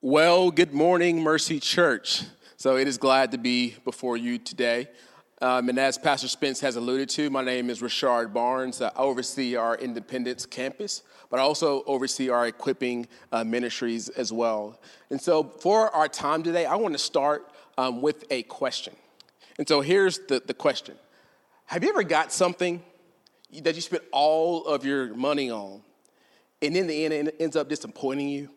Well, good morning, Mercy Church. So it is glad to be before you today. Um, and as Pastor Spence has alluded to, my name is Richard Barnes. I oversee our Independence campus, but I also oversee our equipping uh, ministries as well. And so for our time today, I want to start um, with a question. And so here's the, the question Have you ever got something that you spent all of your money on, and in the end, it ends up disappointing you?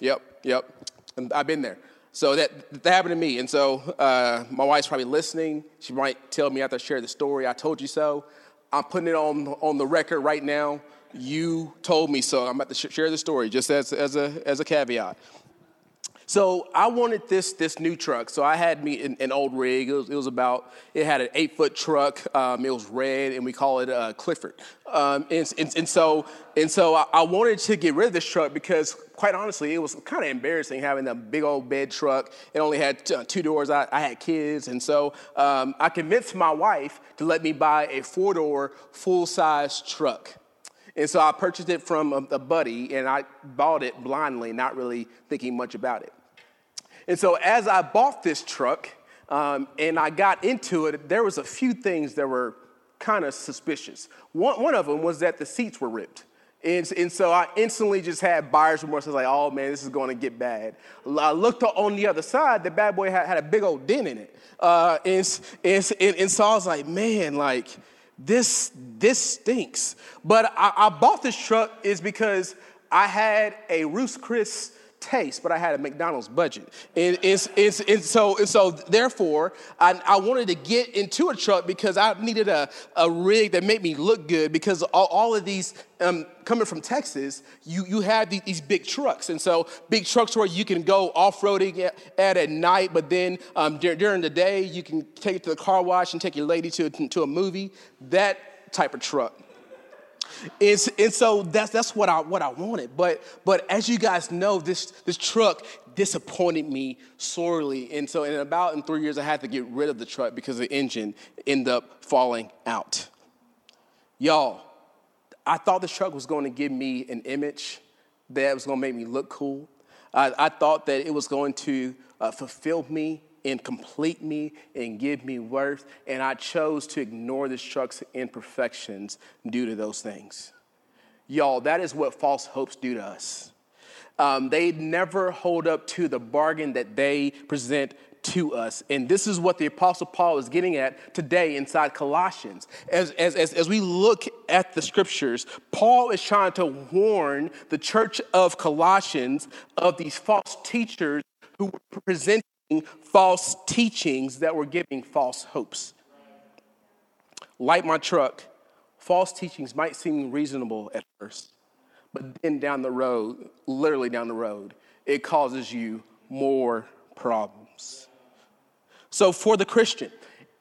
Yep, yep. And I've been there. So that, that happened to me. And so uh, my wife's probably listening. She might tell me after I share the story, I told you so. I'm putting it on, on the record right now. You told me so. I'm about to share the story just as, as, a, as a caveat. So I wanted this this new truck. So I had me an, an old rig. It was, it was, about it had an eight foot truck. Um, it was red, and we call it uh, Clifford. Um, and, and, and, so and so I, I, wanted to get rid of this truck because, quite honestly, it was kind of embarrassing having a big old bed truck. It only had t- uh, two doors. I, I, had kids, and so um, I convinced my wife to let me buy a four door full size truck. And so I purchased it from a, a buddy, and I bought it blindly, not really thinking much about it. And so as I bought this truck um, and I got into it, there was a few things that were kind of suspicious. One, one of them was that the seats were ripped. And, and, so I instantly just had buyer's remorse. I was like, oh man, this is going to get bad. I looked on the other side, the bad boy had, had a big old dent in it. Uh, and, and, and, so I was like, man, like, this, this stinks. But I, I bought this truck is because I had a Ruth's Chris taste, but I had a McDonald's budget. And, it's, it's, and, so, and so, therefore, I, I, wanted to get into a truck because I needed a, a rig that made me look good because all, all of these, um, coming from Texas, you, you have these, these, big trucks. And so, big trucks where you can go off roading at, at, night, but then um, dur- during the day, you can take it to the car wash and take your lady to, to a movie. That type of truck. And, so that's, that's what, I, what I wanted. But, but as you guys know, this, this truck disappointed me sorely. And so in about in three years, I had to get rid of the truck because the engine ended up falling out. Y'all, I thought this truck was going to give me an image that was going to make me look cool. I, I thought that it was going to uh, fulfill me and complete me and give me worth. And I chose to ignore this truck's imperfections due to those things. Y'all, that is what false hopes do to us. Um, they never hold up to the bargain that they present to us. And this is what the Apostle Paul is getting at today inside Colossians. As, as, as, as, we look at the scriptures, Paul is trying to warn the church of Colossians of these false teachers who were presenting false teachings that were giving false hopes. Like my truck, false teachings might seem reasonable at first, but then down the road, literally down the road, it causes you more problems. So, for the Christian,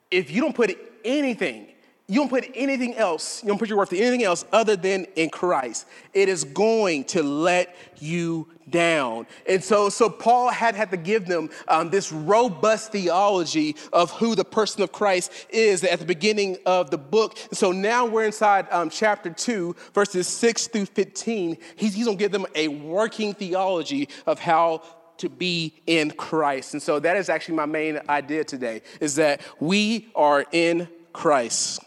if you don't put anything you don't put anything else, you don't put your worth in anything else other than in Christ. It is going to let you down. And so, so Paul had, had to give them um, this robust theology of who the person of Christ is at the beginning of the book. And So now we're inside um, chapter 2, verses 6 through 15. He's, he's going to give them a working theology of how to be in Christ. And so that is actually my main idea today is that we are in Christ.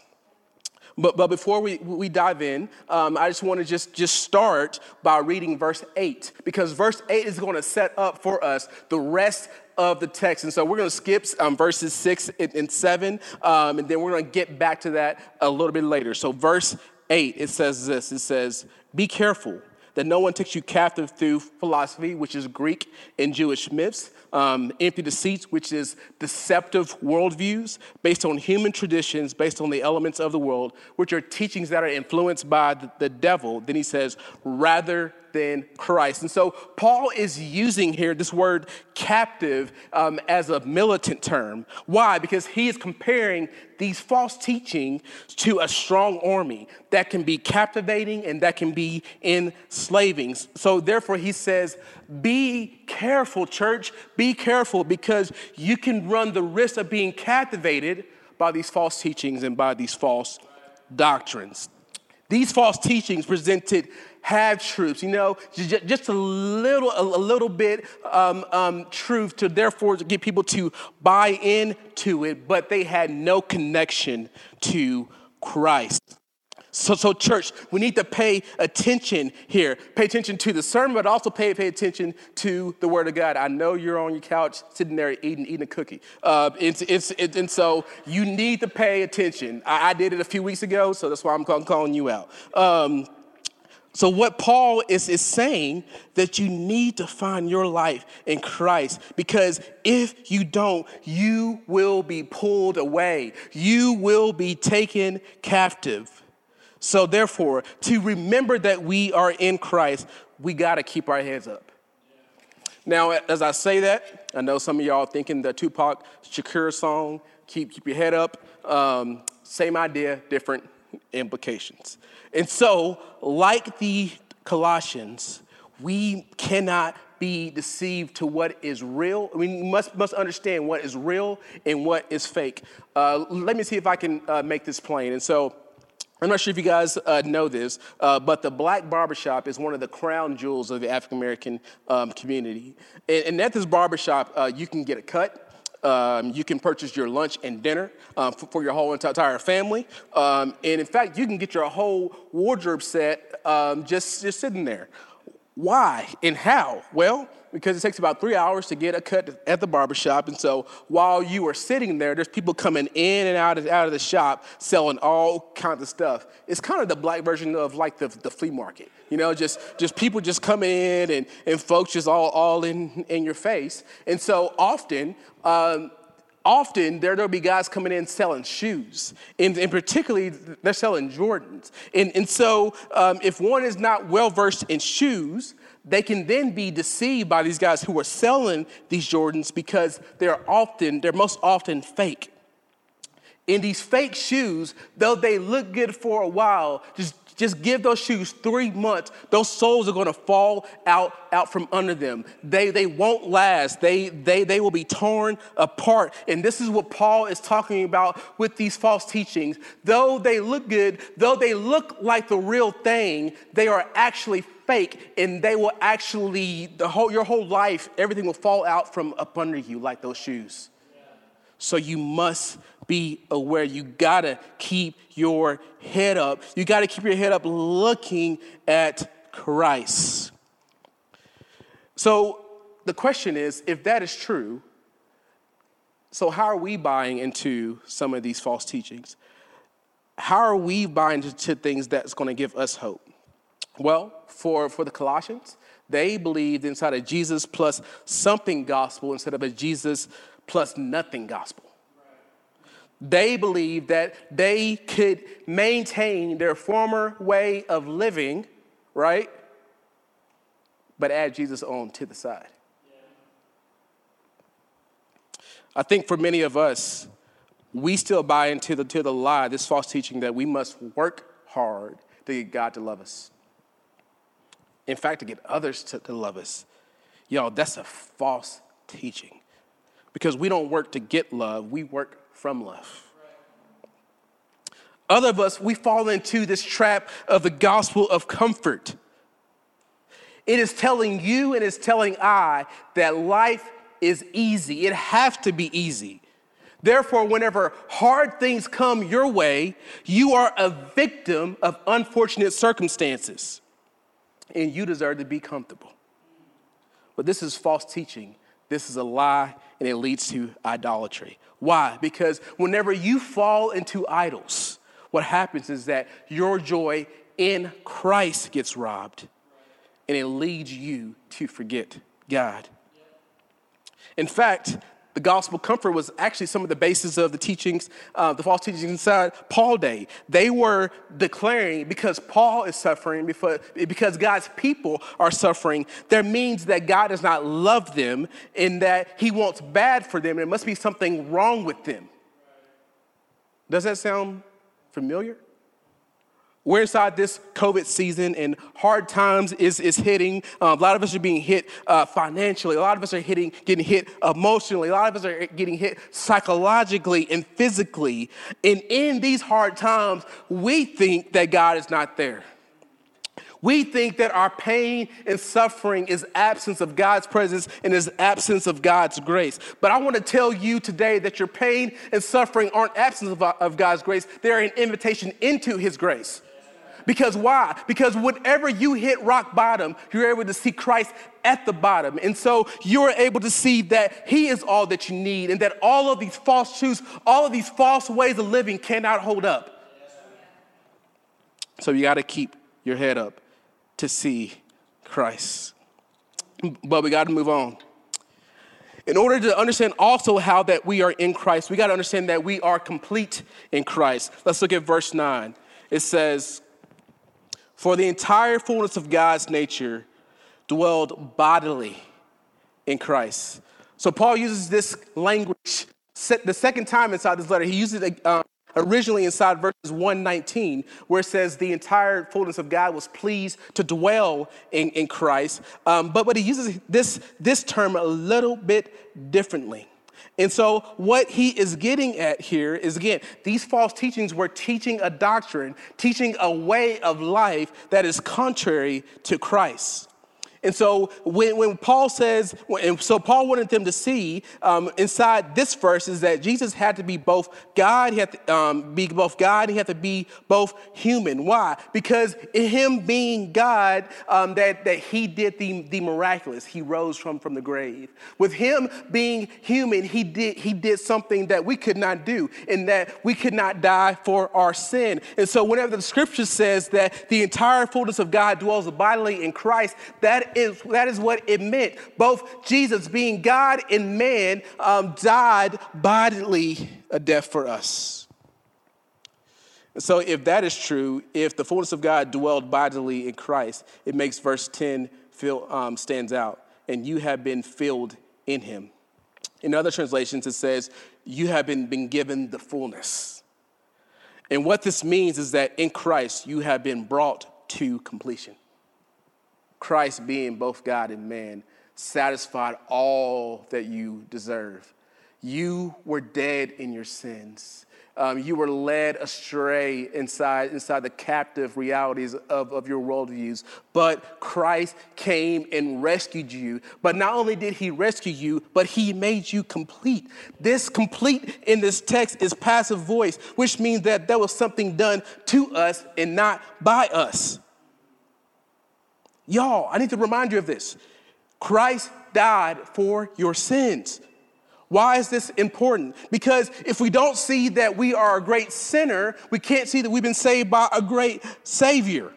But, but before we, we dive in, um, I just want to just, just start by reading verse 8, because verse 8 is going to set up for us the rest of the text. And so we're going to skip um, verses 6 and, and 7, um, and then we're going to get back to that a little bit later. So, verse 8, it says this it says, Be careful that no one takes you captive through philosophy, which is Greek and Jewish myths, um, empty deceits, which is deceptive worldviews based on human traditions, based on the elements of the world, which are teachings that are influenced by the, devil. Then he says, rather than Christ. And so Paul is using here this word captive um, as a militant term. Why? Because he is comparing these false teachings to a strong army that can be captivating and that can be enslaving. So therefore, he says, Be careful, church, be careful because you can run the risk of being captivated by these false teachings and by these false doctrines. These false teachings presented have truths, you know, just a little, a little bit um, um, truth to therefore get people to buy into it, but they had no connection to Christ. So, so church, we need to pay attention here. Pay attention to the sermon, but also pay, pay attention to the Word of God. I know you're on your couch sitting there eating, eating a cookie. Uh, it's, it's, it, and so you need to pay attention. I, I, did it a few weeks ago, so that's why I'm calling you out. Um, so, what Paul is, is saying that you need to find your life in Christ because if you don't, you will be pulled away, you will be taken captive. So, therefore, to remember that we are in Christ, we got to keep our heads up. Now, as I say that, I know some of y'all thinking the Tupac Shakur song, keep, keep your head up. Um, same idea, different implications. And so, like the Colossians, we cannot be deceived to what is real. We must, must understand what is real and what is fake. Uh, let me see if I can uh, make this plain. And so, I'm not sure if you guys uh, know this, uh, but the black barbershop is one of the crown jewels of the African American um, community. And, and, at this barbershop, uh, you can get a cut, um, you can purchase your lunch and dinner um, for, for, your whole entire family. Um, and in fact, you can get your whole wardrobe set um, just, just sitting there. Why and how? Well, because it takes about three hours to get a cut at the barbershop. And so while you are sitting there, there's people coming in and out of, out of the shop selling all kinds of stuff. It's kind of the black version of like the, the flea market. You know, just, just people just come in and, and folks just all, all in, in your face. And so often, um, often there, will be guys coming in selling shoes, and, and particularly they're selling Jordans. And, and so um, if one is not well versed in shoes, they can then be deceived by these guys who are selling these Jordans because they're often, they're most often fake. In these fake shoes, though they look good for a while, just just give those shoes three months. Those soles are to fall out, out from under them. They, they won't last. They, they, they will be torn apart. And this is what Paul is talking about with these false teachings. Though they look good, though they look like the real thing, they are actually fake and they will actually, the whole, your whole life, everything will fall out from up under you like those shoes. So you must be aware. You gotta keep your head up. You gotta keep your head up looking at Christ. So the question is if that is true, so how are we buying into some of these false teachings? How are we buying into things that's gonna give us hope? Well, for, for the Colossians, they believed inside a Jesus plus something gospel instead of a Jesus plus nothing gospel. They believed that they could maintain their former way of living, right? But add Jesus on to the side. I think for many of us, we still buy into the, to the lie, this false teaching that we must work hard to get God to love us. In fact, to get others to, to love us. Y'all, that's a false teaching. Because we don't work to get love, we work from love. Other of us, we fall into this trap of the gospel of comfort. It is telling you and it's telling I that life is easy. It has to be easy. Therefore, whenever hard things come your way, you are a victim of unfortunate circumstances and you deserve to be comfortable. But this is false teaching. This is a lie and it leads to idolatry. Why? Because whenever you fall into idols, what happens is that your joy in Christ gets robbed. and it leads you to forget God. In fact, the gospel comfort was actually some of the basis of the teachings, uh, the false teachings inside Paul day. They were declaring because Paul is suffering, because God's people are suffering, that means that God does not love them and that he wants bad for them. There must be something wrong with them. Does that sound familiar? We're inside this COVID season and hard times is, is hitting. Uh, a lot of us are being hit uh, financially. A lot of us are hitting, getting hit emotionally. A lot of us are getting hit psychologically and physically. And in these hard times, we think that God is not there. We think that our pain and suffering is absence of God's presence and is absence of God's grace. But I want to tell you today that your pain and suffering aren't absence of, of God's grace, they're an invitation into His grace. Because why? Because whenever you hit rock bottom, you're able to see Christ at the bottom. And so you're able to see that He is all that you need and that all of these false truths, all of these false ways of living cannot hold up. So you got to keep your head up to see Christ. But we got to move on. In order to understand also how that we are in Christ, we got to understand that we are complete in Christ. Let's look at verse 9. It says, for the entire fullness of God's nature dwelled bodily in Christ. So Paul uses this language the second time inside this letter. He uses it uh, originally inside verses 119, where it says the entire fullness of God was pleased to dwell in, in Christ. Um, but, but he uses this, this term a little bit differently. And so, what he is getting at here is again, these false teachings were teaching a doctrine, teaching a way of life that is contrary to Christ. And so when, when Paul says, and so Paul wanted them to see um, inside this verse is that Jesus had to be both God, he had to um, be both God, he had to be both human. Why? Because in him being God, um, that, that he did the, the miraculous. He rose from, from the grave. With him being human, he did, he did something that we could not do, and that we could not die for our sin. And so whenever the scripture says that the entire fullness of God dwells bodily in Christ, that is, that is what it meant. Both Jesus, being God and man, um, died bodily a death for us. So, if that is true, if the fullness of God dwelled bodily in Christ, it makes verse 10 feel, um, stands out. And you have been filled in him. In other translations, it says, You have been, been given the fullness. And what this means is that in Christ, you have been brought to completion. Christ, being both God and man, satisfied all that you deserve. You were dead in your sins. Um, you were led astray inside, inside the captive realities of, of your worldviews. But Christ came and rescued you. But not only did he rescue you, but he made you complete. This complete in this text is passive voice, which means that there was something done to us and not by us. Y'all, I need to remind you of this. Christ died for your sins. Why is this important? Because if we don't see that we are a great sinner, we can't see that we've been saved by a great Savior.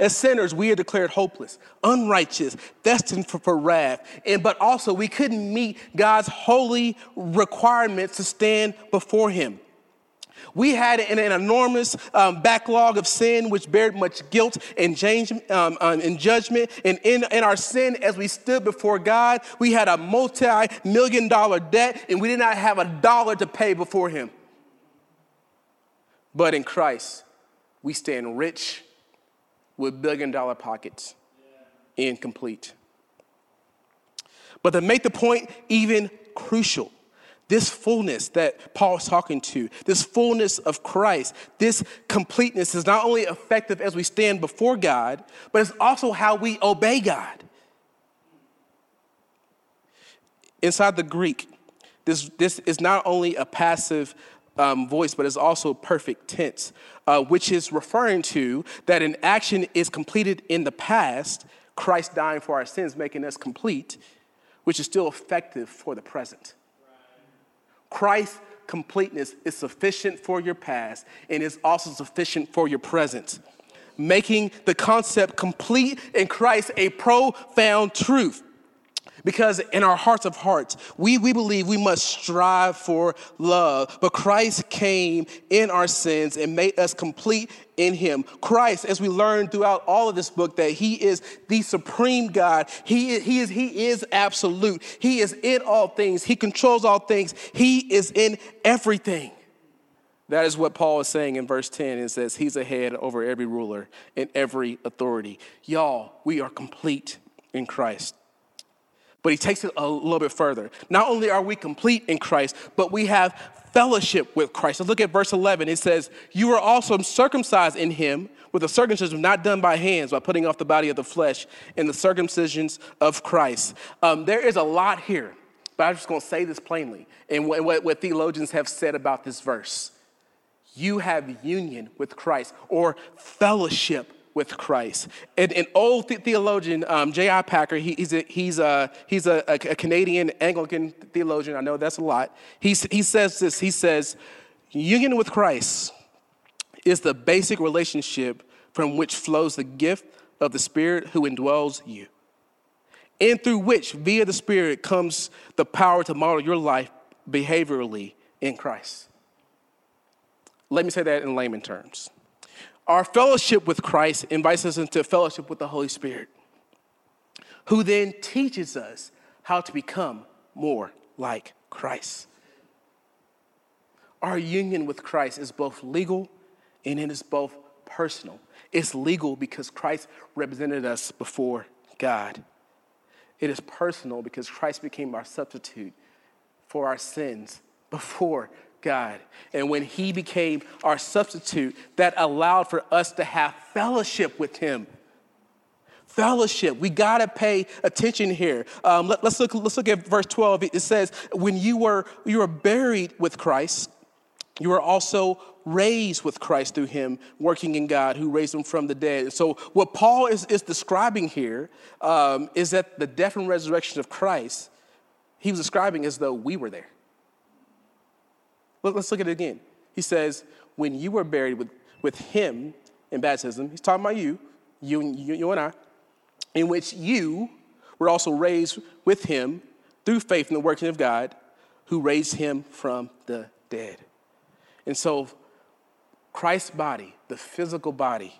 As sinners, we are declared hopeless, unrighteous, destined for, for wrath. And but also we couldn't meet God's holy requirements to stand before Him. We had an, an enormous um, backlog of sin, which bared much guilt and, change, um, um, and judgment. And in, in our sin, as we stood before God, we had a multi million dollar debt, and we did not have a dollar to pay before Him. But in Christ, we stand rich with billion dollar pockets, incomplete. But to make the point even crucial, this fullness that Paul is talking to, this fullness of Christ, this completeness is not only effective as we stand before God, but it's also how we obey God. Inside the Greek, this, this is not only a passive um, voice, but it's also perfect tense, uh, which is referring to that an action is completed in the past, Christ dying for our sins, making us complete, which is still effective for the present. Christ's completeness is sufficient for your past and is also sufficient for your present. making the concept complete in Christ a profound truth. Because in our hearts of hearts, we, we believe we must strive for love. But Christ came in our sins and made us complete in Him. Christ, as we learn throughout all of this book, that He is the supreme God. He, is, he, is, he is absolute. He is in all things. He controls all things. He is in everything. That is what Paul is saying in verse 10. It says, He's ahead over every ruler and every authority. Y'all, we are complete in Christ. But he takes it a little bit further. Not only are we complete in Christ, but we have fellowship with Christ. So look at verse 11. It says, You are also circumcised in him with a circumcision not done by hands, by putting off the body of the flesh, in the circumcisions of Christ. Um, there is a lot here, but I'm just going to say this plainly and what, what, what theologians have said about this verse. You have union with Christ or fellowship with Christ. And an old theologian, um, J.I. Packer, he, he's, a, he's, a, he's a, a, Canadian Anglican theologian. I know that's a lot. He, he says this He says, Union with Christ is the basic relationship from which flows the gift of the Spirit who indwells you, and through which, via the Spirit, comes the power to model your life behaviorally in Christ. Let me say that in layman terms. Our fellowship with Christ invites us into fellowship with the Holy Spirit, who then teaches us how to become more like Christ. Our union with Christ is both legal and it is both personal. It's legal because Christ represented us before God. It is personal because Christ became our substitute for our sins before God. And when He became our substitute, that allowed for us to have fellowship with Him. Fellowship. We got to pay attention here. Um, let, us look, let's look at verse 12. It says, When you were, you were buried with Christ, you were also raised with Christ through him, working in God who raised him from the dead. So, what Paul is, is describing here um, is that the death and resurrection of Christ, he was describing as though we were there. Let's look at it again. He says, when you were buried with, with him in baptism, he's talking about you, you, you, you and I, in which you were also raised with him through faith in the working of God who raised him from the dead. And so, Christ's body, the physical body,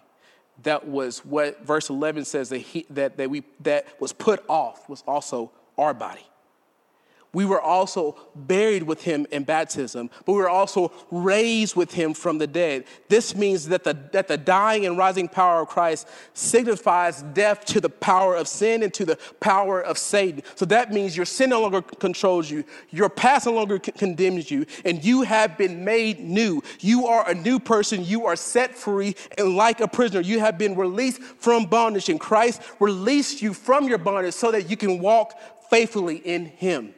that was what verse 11 says that, he, that, that, we, that was put off, was also our body we were also buried with him in baptism, but we were also raised with him from the dead. This means that the, that the dying and rising power of Christ signifies death to the power of sin and to the power of Satan. So that means your sin no longer controls you, your past no longer c- condemns you, and you have been made new. You are a new person, you are set free, and like a prisoner, you have been released from bondage, and Christ released you from your bondage so that you can walk faithfully in him.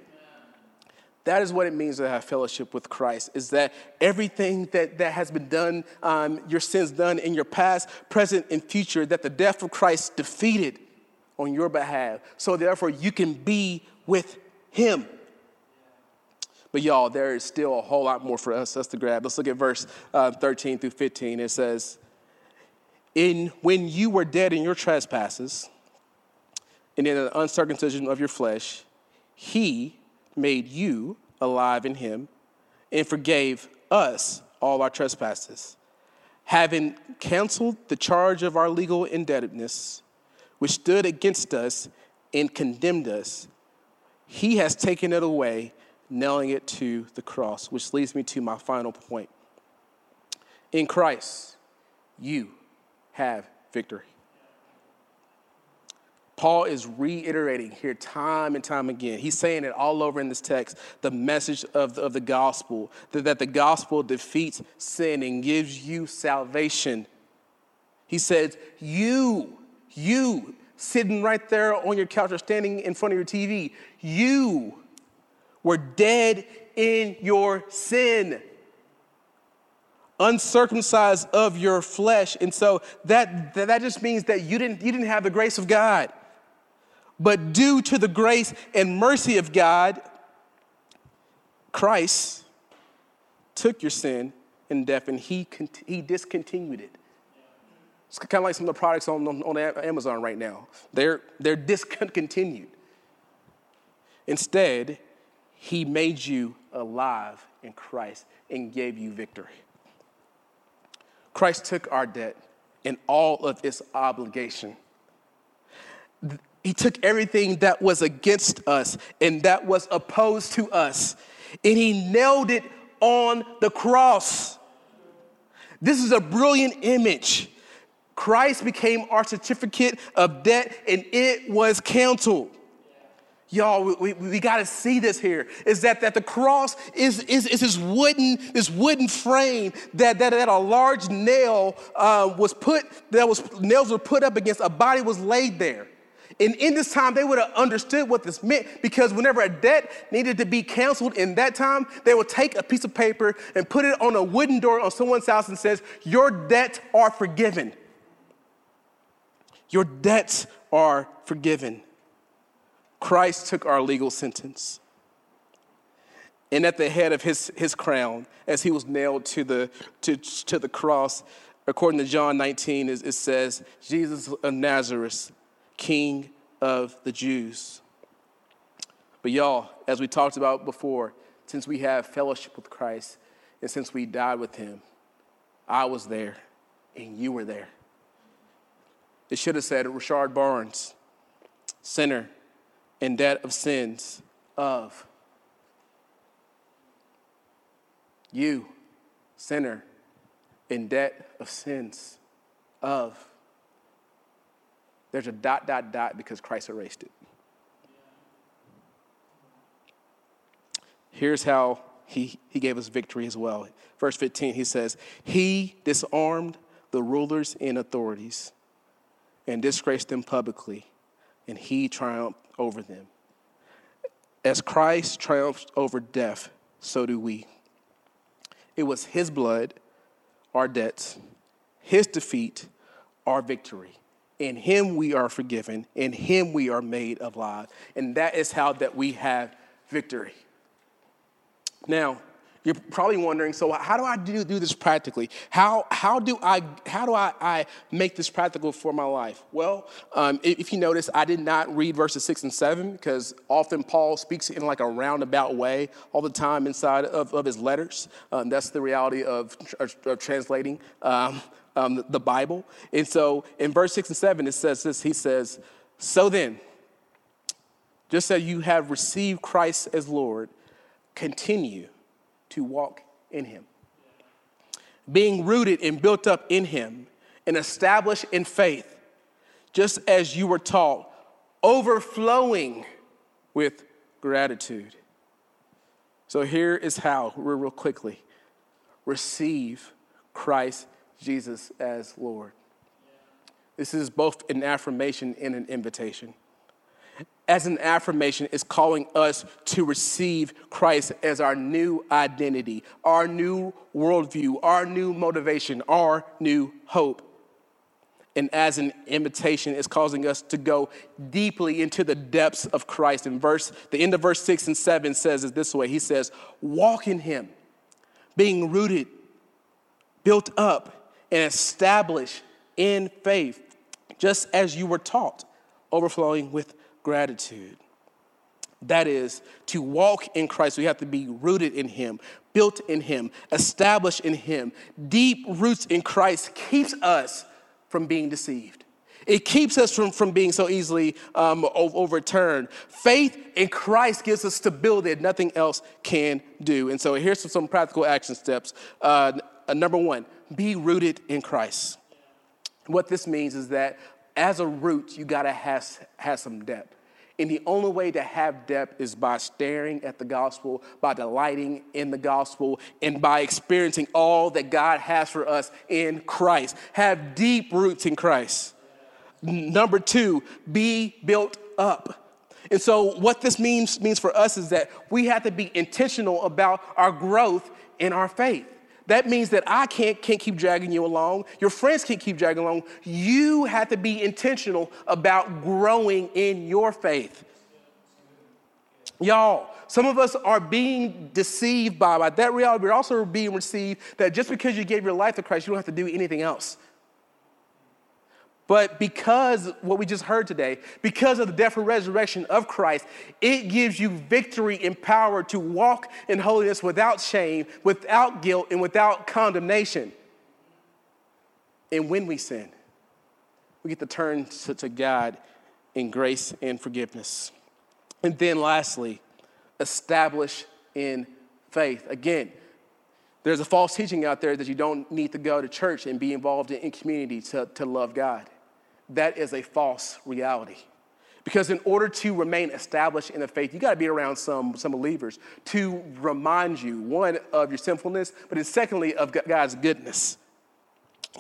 That is what it means to have fellowship with Christ, is that everything that, that has been done, um, your sins done in your past, present, and future, that the death of Christ defeated on your behalf. So therefore, you can be with him. But y'all, there is still a whole lot more for us, us to grab. Let's look at verse uh, 13 through 15. It says, in, When you were dead in your trespasses and in the uncircumcision of your flesh, he made you alive in him and forgave us all our trespasses, having canceled the charge of our legal indebtedness, which stood against us and condemned us. He has taken it away, nailing it to the cross, which leads me to my final point. In Christ, you have victory. Paul is reiterating here time and time again. He's saying it all over in this text the message of the, of the gospel that, that the gospel defeats sin and gives you salvation. He says, You, you, sitting right there on your couch or standing in front of your TV, you were dead in your sin uncircumcised of your flesh. And so that, that just means that you didn't, you didn't have the grace of God. But due to the grace and mercy of God, Christ took your sin and death and he, he discontinued it. It's kind of like some of the products on, on, on Amazon right now. They're, they're discontinued. Instead, he made you alive in Christ and gave you victory. Christ took our debt and all of its obligation. He took everything that was against us and that was opposed to us, and he nailed it on the cross. This is a brilliant image. Christ became our certificate of debt and it was canceled. Y'all, we, we, we got to see this here. Is that, that the cross is, is, is this wooden, this wooden frame that, that, that a large nail uh, was put, that was nails were put up against, a body was laid there. And in this time, they would have understood what this meant because whenever a debt needed to be canceled in that time, they would take a piece of paper and put it on a wooden door on someone's house and says, Your debts are forgiven. Your debts are forgiven. Christ took our legal sentence. And at the head of his, his crown, as he was nailed to the, to, to the cross, according to John 19, it, it says, Jesus of Nazareth, King of the Jews. But y'all, as we talked about before, since we have fellowship with Christ and since we died with him, I was there and you were there. It should have said Richard Barnes, sinner in debt of sins of you, sinner in debt of sins of. There's a dot, dot, dot because Christ erased it. Here's how he, he gave us victory as well. Verse 15, he says, He disarmed the rulers and authorities and disgraced them publicly, and he triumphed over them. As Christ triumphed over death, so do we. It was his blood, our debts, his defeat, our victory. In him we are forgiven, in him we are made alive. And that is how that we have victory. Now, you're probably wondering, so how do I do, do this practically? How, how do, I, how do I, I make this practical for my life? Well, um, if, if, you notice, I did not read verses six and seven because often Paul speaks in like a roundabout way all the time inside of, of his letters. Um, that's the reality of, of, of translating um, um the Bible. And so in verse six and seven, it says this, he says, so then, just as you have received Christ as Lord, continue to walk in him. Being rooted and built up in him and established in faith, just as you were taught, overflowing with gratitude. So here is how, real quickly receive Christ Jesus as Lord. This is both an affirmation and an invitation as an affirmation is calling us to receive Christ as our new identity, our new worldview, our new motivation, our new hope. And as an invitation, is causing us to go deeply into the depths of Christ. In verse, the end of verse six and seven says it this way: He says, "Walk in Him, being rooted, built up, and established in faith, just as you were taught, overflowing with gratitude. That is, to walk in Christ, we have to be rooted in Him, built in Him, established in Him. Deep roots in Christ keeps us from being deceived. It keeps us from, from being so easily um, overturned. Faith in Christ gives us stability that nothing else can do. And so here's some, some practical action steps. Uh, uh, number one, be rooted in Christ. What this means is that as a root, you gotta have, have some depth. And the only way to have depth is by staring at the gospel, by delighting in the gospel, and by experiencing all that God has for us in Christ. Have deep roots in Christ. Number two, be built up. And so, what this means, means for us is that we have to be intentional about our growth in our faith. That means that I can't, can't keep dragging you along. Your friends can't keep dragging along. You have to be intentional about growing in your faith. Y'all, some of us are being deceived by, by that reality. We're also being received that just because you gave your life to Christ, you don't have to do anything else. But because what we just heard today, because of the death and resurrection of Christ, it gives you victory and power to walk in holiness without shame, without guilt, and without condemnation. And when we sin, we get to turn to, to God in grace and forgiveness. And then lastly, establish in faith. Again, there's a false teaching out there that you don't need to go to church and be involved in, in community to, to love God that is a false reality. Because in order to remain established in the faith, you got to be around some, some believers to remind you, one, of your sinfulness, but then secondly, of God's goodness.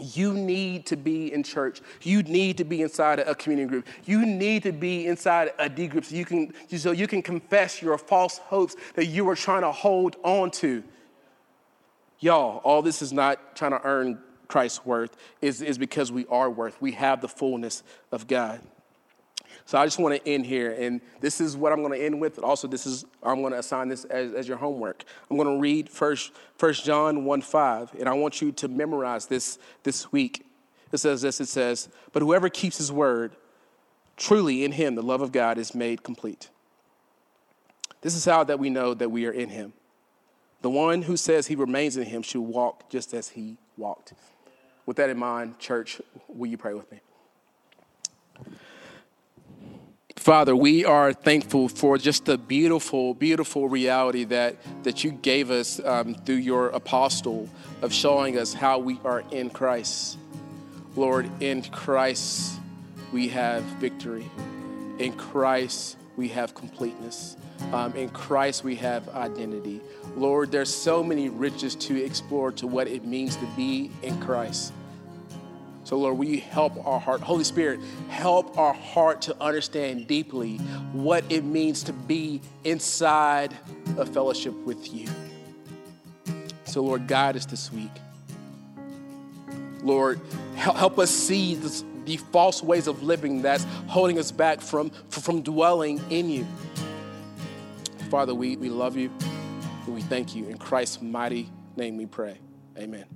You need to be in church. You need to be inside a community group. You need to be inside a D group so you can, so you can confess your false hopes that you were trying to hold on to. Y'all, all this is not trying to earn Christ's worth is, is because we are worth. We have the fullness of God. So I just want to end here, and this is what I'm going to end with. Also, this is I'm going to assign this as, as your homework. I'm going to read first First John 1 5, and I want you to memorize this this week. It says this, it says, But whoever keeps his word, truly in him the love of God is made complete. This is how that we know that we are in him. The one who says he remains in him should walk just as he walked. With that in mind, church, will you pray with me? Father, we are thankful for just the beautiful, beautiful reality that, that you gave us um, through your apostle of showing us how we are in Christ. Lord, in Christ we have victory. In Christ we have completeness. Um, in Christ we have identity. Lord, there's so many riches to explore to what it means to be in Christ. So, Lord, will you help our heart? Holy Spirit, help our heart to understand deeply what it means to be inside a fellowship with you. So, Lord, guide us this week. Lord, help us see this, the false ways of living that's holding us back from, from dwelling in you. Father, we, we love you and we thank you. In Christ's mighty name we pray. Amen.